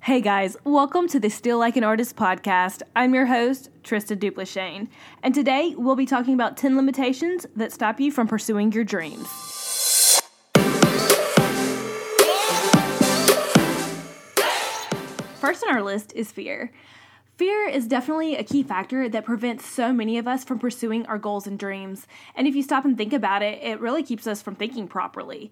Hey guys, welcome to the Still Like an Artist podcast. I'm your host, Trista Duplashane, and today we'll be talking about 10 limitations that stop you from pursuing your dreams. First on our list is fear. Fear is definitely a key factor that prevents so many of us from pursuing our goals and dreams. And if you stop and think about it, it really keeps us from thinking properly.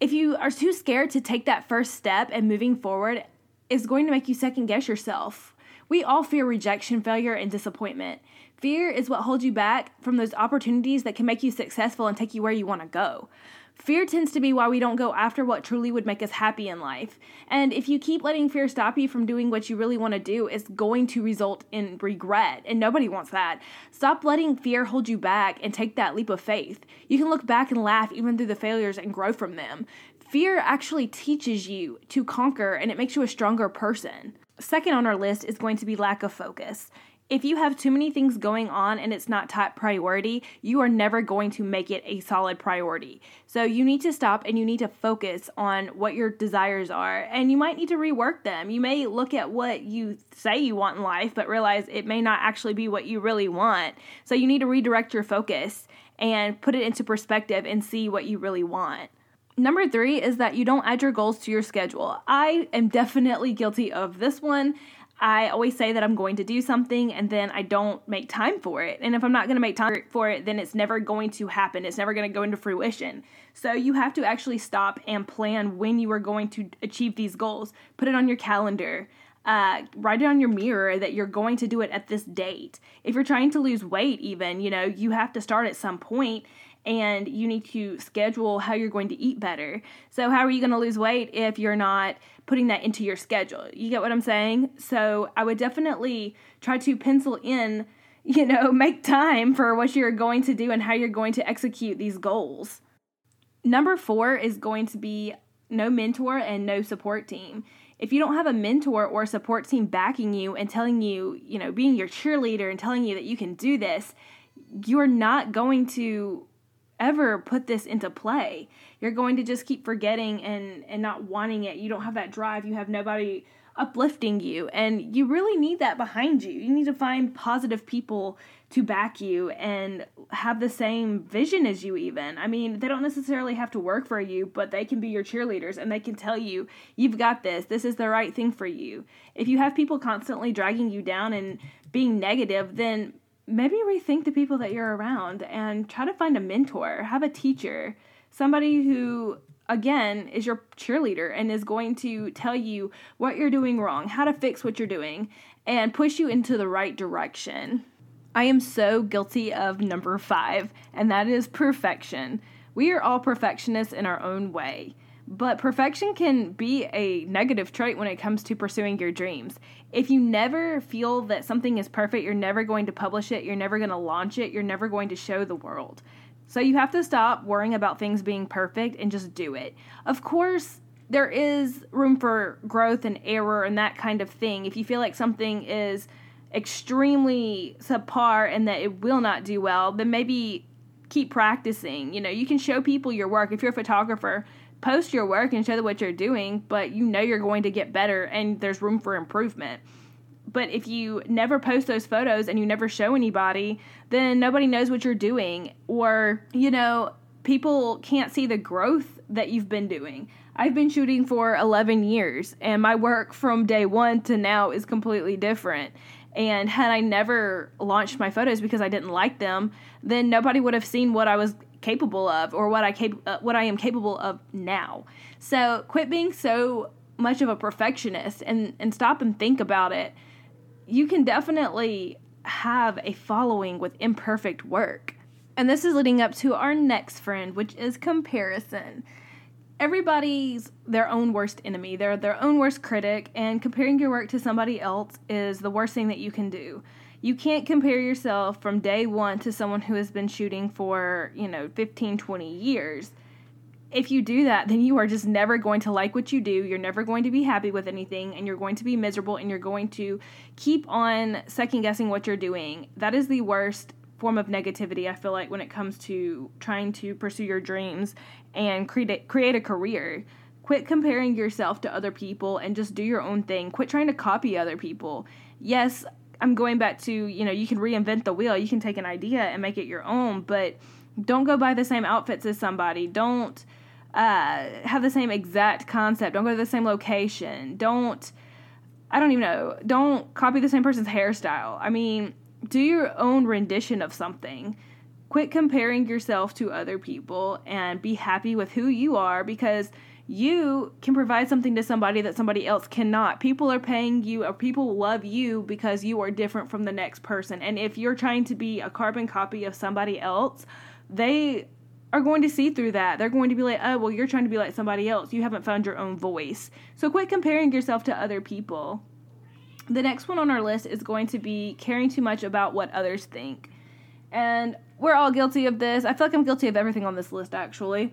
If you are too scared to take that first step and moving forward, is going to make you second guess yourself. We all fear rejection, failure, and disappointment. Fear is what holds you back from those opportunities that can make you successful and take you where you want to go. Fear tends to be why we don't go after what truly would make us happy in life. And if you keep letting fear stop you from doing what you really want to do, it's going to result in regret. And nobody wants that. Stop letting fear hold you back and take that leap of faith. You can look back and laugh even through the failures and grow from them. Fear actually teaches you to conquer and it makes you a stronger person. Second on our list is going to be lack of focus. If you have too many things going on and it's not top priority, you are never going to make it a solid priority. So you need to stop and you need to focus on what your desires are and you might need to rework them. You may look at what you say you want in life but realize it may not actually be what you really want. So you need to redirect your focus and put it into perspective and see what you really want. Number three is that you don't add your goals to your schedule. I am definitely guilty of this one. I always say that I'm going to do something and then I don't make time for it. And if I'm not going to make time for it, then it's never going to happen. It's never going to go into fruition. So you have to actually stop and plan when you are going to achieve these goals. Put it on your calendar. Uh, write it on your mirror that you're going to do it at this date. If you're trying to lose weight, even, you know, you have to start at some point and you need to schedule how you're going to eat better. So, how are you going to lose weight if you're not putting that into your schedule? You get what I'm saying? So, I would definitely try to pencil in, you know, make time for what you're going to do and how you're going to execute these goals. Number four is going to be no mentor and no support team. If you don't have a mentor or a support team backing you and telling you, you know, being your cheerleader and telling you that you can do this, you're not going to ever put this into play. You're going to just keep forgetting and and not wanting it. You don't have that drive. You have nobody uplifting you and you really need that behind you. You need to find positive people to back you and have the same vision as you even. I mean, they don't necessarily have to work for you, but they can be your cheerleaders and they can tell you, you've got this. This is the right thing for you. If you have people constantly dragging you down and being negative, then maybe rethink the people that you're around and try to find a mentor, have a teacher, somebody who again is your cheerleader and is going to tell you what you're doing wrong, how to fix what you're doing, and push you into the right direction. I am so guilty of number five, and that is perfection. We are all perfectionists in our own way. But perfection can be a negative trait when it comes to pursuing your dreams. If you never feel that something is perfect, you're never going to publish it, you're never going to launch it, you're never going to show the world. So you have to stop worrying about things being perfect and just do it. Of course, there is room for growth and error and that kind of thing. If you feel like something is extremely subpar and that it will not do well, then maybe keep practicing. You know, you can show people your work. If you're a photographer, post your work and show what you're doing, but you know you're going to get better and there's room for improvement. But if you never post those photos and you never show anybody, then nobody knows what you're doing. Or, you know, people can't see the growth that you've been doing. I've been shooting for 11 years, and my work from day one to now is completely different. And had I never launched my photos because I didn't like them, then nobody would have seen what I was capable of or what I cap- uh, what I am capable of now. So quit being so much of a perfectionist and and stop and think about it. You can definitely have a following with imperfect work. And this is leading up to our next friend, which is comparison. Everybody's their own worst enemy. They're their own worst critic, and comparing your work to somebody else is the worst thing that you can do you can't compare yourself from day one to someone who has been shooting for, you know, 15, 20 years. If you do that, then you are just never going to like what you do. You're never going to be happy with anything, and you're going to be miserable, and you're going to keep on second guessing what you're doing. That is the worst form of negativity, I feel like, when it comes to trying to pursue your dreams and create, create a career. Quit comparing yourself to other people and just do your own thing. Quit trying to copy other people. Yes, I'm going back to, you know, you can reinvent the wheel. You can take an idea and make it your own, but don't go buy the same outfits as somebody. Don't uh, have the same exact concept. Don't go to the same location. Don't, I don't even know, don't copy the same person's hairstyle. I mean, do your own rendition of something. Quit comparing yourself to other people and be happy with who you are because you can provide something to somebody that somebody else cannot. People are paying you or people love you because you are different from the next person. And if you're trying to be a carbon copy of somebody else, they are going to see through that. They're going to be like, oh, well, you're trying to be like somebody else. You haven't found your own voice. So quit comparing yourself to other people. The next one on our list is going to be caring too much about what others think. And we're all guilty of this. I feel like I'm guilty of everything on this list, actually.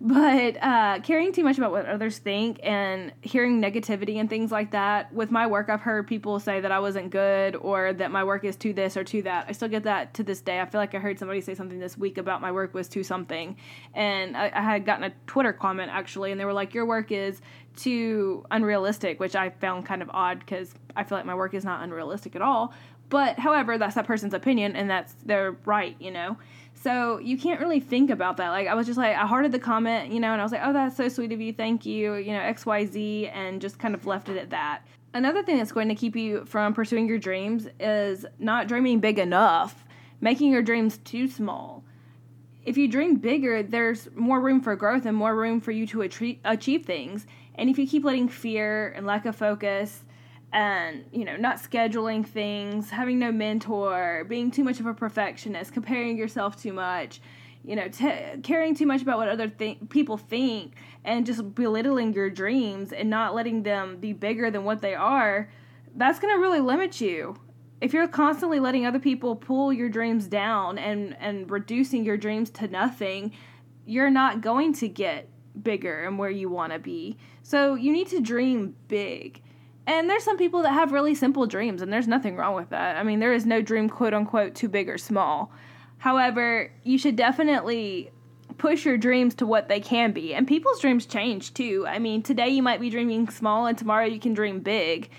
But uh, caring too much about what others think and hearing negativity and things like that. With my work, I've heard people say that I wasn't good or that my work is too this or too that. I still get that to this day. I feel like I heard somebody say something this week about my work was too something. And I, I had gotten a Twitter comment actually, and they were like, Your work is too unrealistic, which I found kind of odd because I feel like my work is not unrealistic at all. But however, that's that person's opinion, and that's their right, you know. So you can't really think about that. Like I was just like I hearted the comment, you know, and I was like, "Oh, that's so sweet of you. Thank you." You know, XYZ and just kind of left it at that. Another thing that's going to keep you from pursuing your dreams is not dreaming big enough, making your dreams too small. If you dream bigger, there's more room for growth and more room for you to achieve things. And if you keep letting fear and lack of focus and you know not scheduling things having no mentor being too much of a perfectionist comparing yourself too much you know t- caring too much about what other th- people think and just belittling your dreams and not letting them be bigger than what they are that's going to really limit you. If you're constantly letting other people pull your dreams down and and reducing your dreams to nothing you're not going to get bigger and where you want to be. So you need to dream big and there's some people that have really simple dreams, and there's nothing wrong with that. I mean, there is no dream, quote unquote, too big or small. However, you should definitely push your dreams to what they can be. And people's dreams change too. I mean, today you might be dreaming small, and tomorrow you can dream big.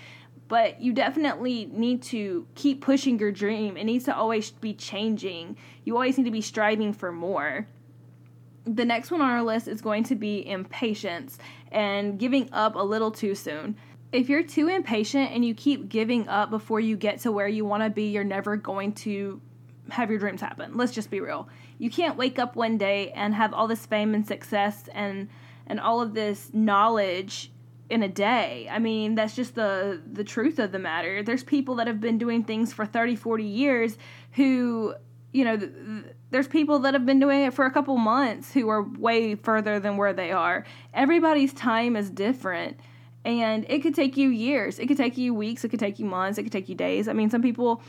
But you definitely need to keep pushing your dream. It needs to always be changing. You always need to be striving for more. The next one on our list is going to be impatience and giving up a little too soon if you're too impatient and you keep giving up before you get to where you want to be, you're never going to have your dreams happen. Let's just be real. You can't wake up one day and have all this fame and success and and all of this knowledge in a day. I mean, that's just the the truth of the matter. There's people that have been doing things for 30, 40 years who, you know, th- th- there's people that have been doing it for a couple months who are way further than where they are. Everybody's time is different and it could take you years. It could take you weeks. It could take you months. It could take you days. I mean, some people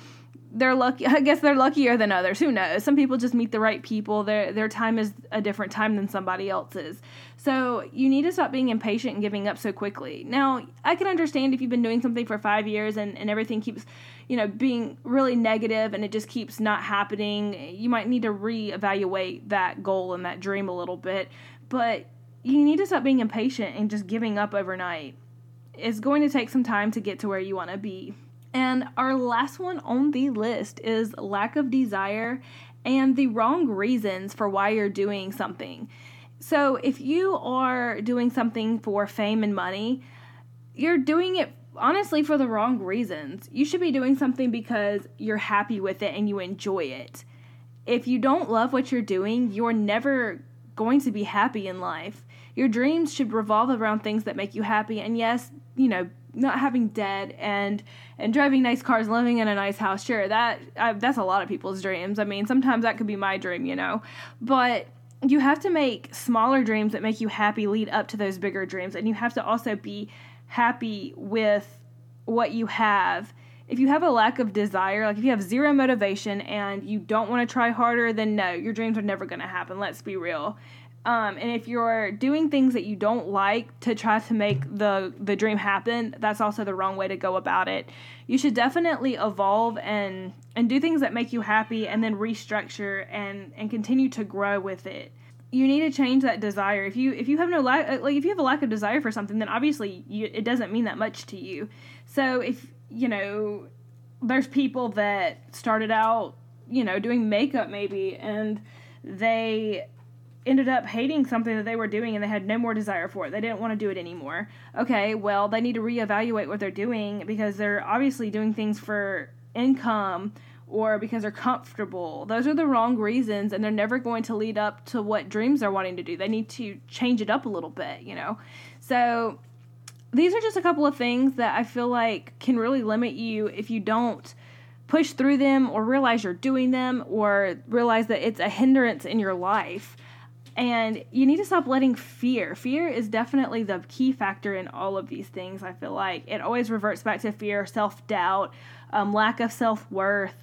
they're lucky. I guess they're luckier than others. Who knows? Some people just meet the right people. Their their time is a different time than somebody else's. So you need to stop being impatient and giving up so quickly. Now, I can understand if you've been doing something for five years and, and everything keeps, you know, being really negative and it just keeps not happening. You might need to reevaluate that goal and that dream a little bit. But you need to stop being impatient and just giving up overnight. It's going to take some time to get to where you want to be. And our last one on the list is lack of desire and the wrong reasons for why you're doing something. So, if you are doing something for fame and money, you're doing it honestly for the wrong reasons. You should be doing something because you're happy with it and you enjoy it. If you don't love what you're doing, you're never going to be happy in life. Your dreams should revolve around things that make you happy. And yes, you know, not having debt and and driving nice cars, living in a nice house. Sure, that I, that's a lot of people's dreams. I mean, sometimes that could be my dream, you know. But you have to make smaller dreams that make you happy lead up to those bigger dreams, and you have to also be happy with what you have. If you have a lack of desire, like if you have zero motivation and you don't want to try harder, then no, your dreams are never going to happen. Let's be real Um, and if you're doing things that you don't like to try to make the the dream happen, that's also the wrong way to go about it. You should definitely evolve and and do things that make you happy, and then restructure and and continue to grow with it. You need to change that desire. If you if you have no lack like if you have a lack of desire for something, then obviously you, it doesn't mean that much to you. So if you know there's people that started out you know doing makeup maybe and they ended up hating something that they were doing and they had no more desire for it. They didn't want to do it anymore. Okay, well, they need to reevaluate what they're doing because they're obviously doing things for income or because they're comfortable. Those are the wrong reasons and they're never going to lead up to what dreams they're wanting to do. They need to change it up a little bit, you know. So these are just a couple of things that I feel like can really limit you if you don't push through them or realize you're doing them or realize that it's a hindrance in your life. And you need to stop letting fear. Fear is definitely the key factor in all of these things. I feel like it always reverts back to fear, self doubt, um, lack of self worth.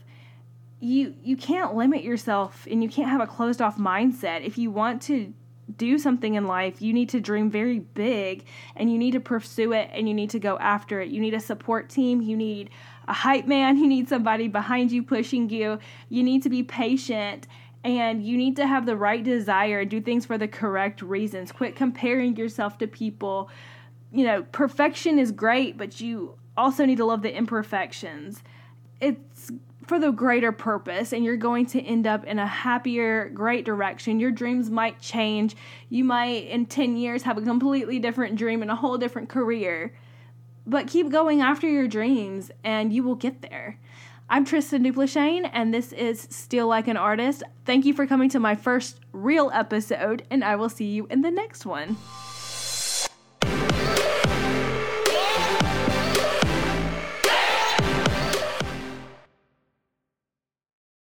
You you can't limit yourself, and you can't have a closed off mindset. If you want to do something in life, you need to dream very big, and you need to pursue it, and you need to go after it. You need a support team. You need a hype man. You need somebody behind you pushing you. You need to be patient and you need to have the right desire do things for the correct reasons. Quit comparing yourself to people. You know perfection is great but you also need to love the imperfections. It's for the greater purpose and you're going to end up in a happier great direction. Your dreams might change. You might in 10 years have a completely different dream and a whole different career. But keep going after your dreams and you will get there I'm Tristan Duplashane, and this is Still Like an Artist. Thank you for coming to my first real episode, and I will see you in the next one.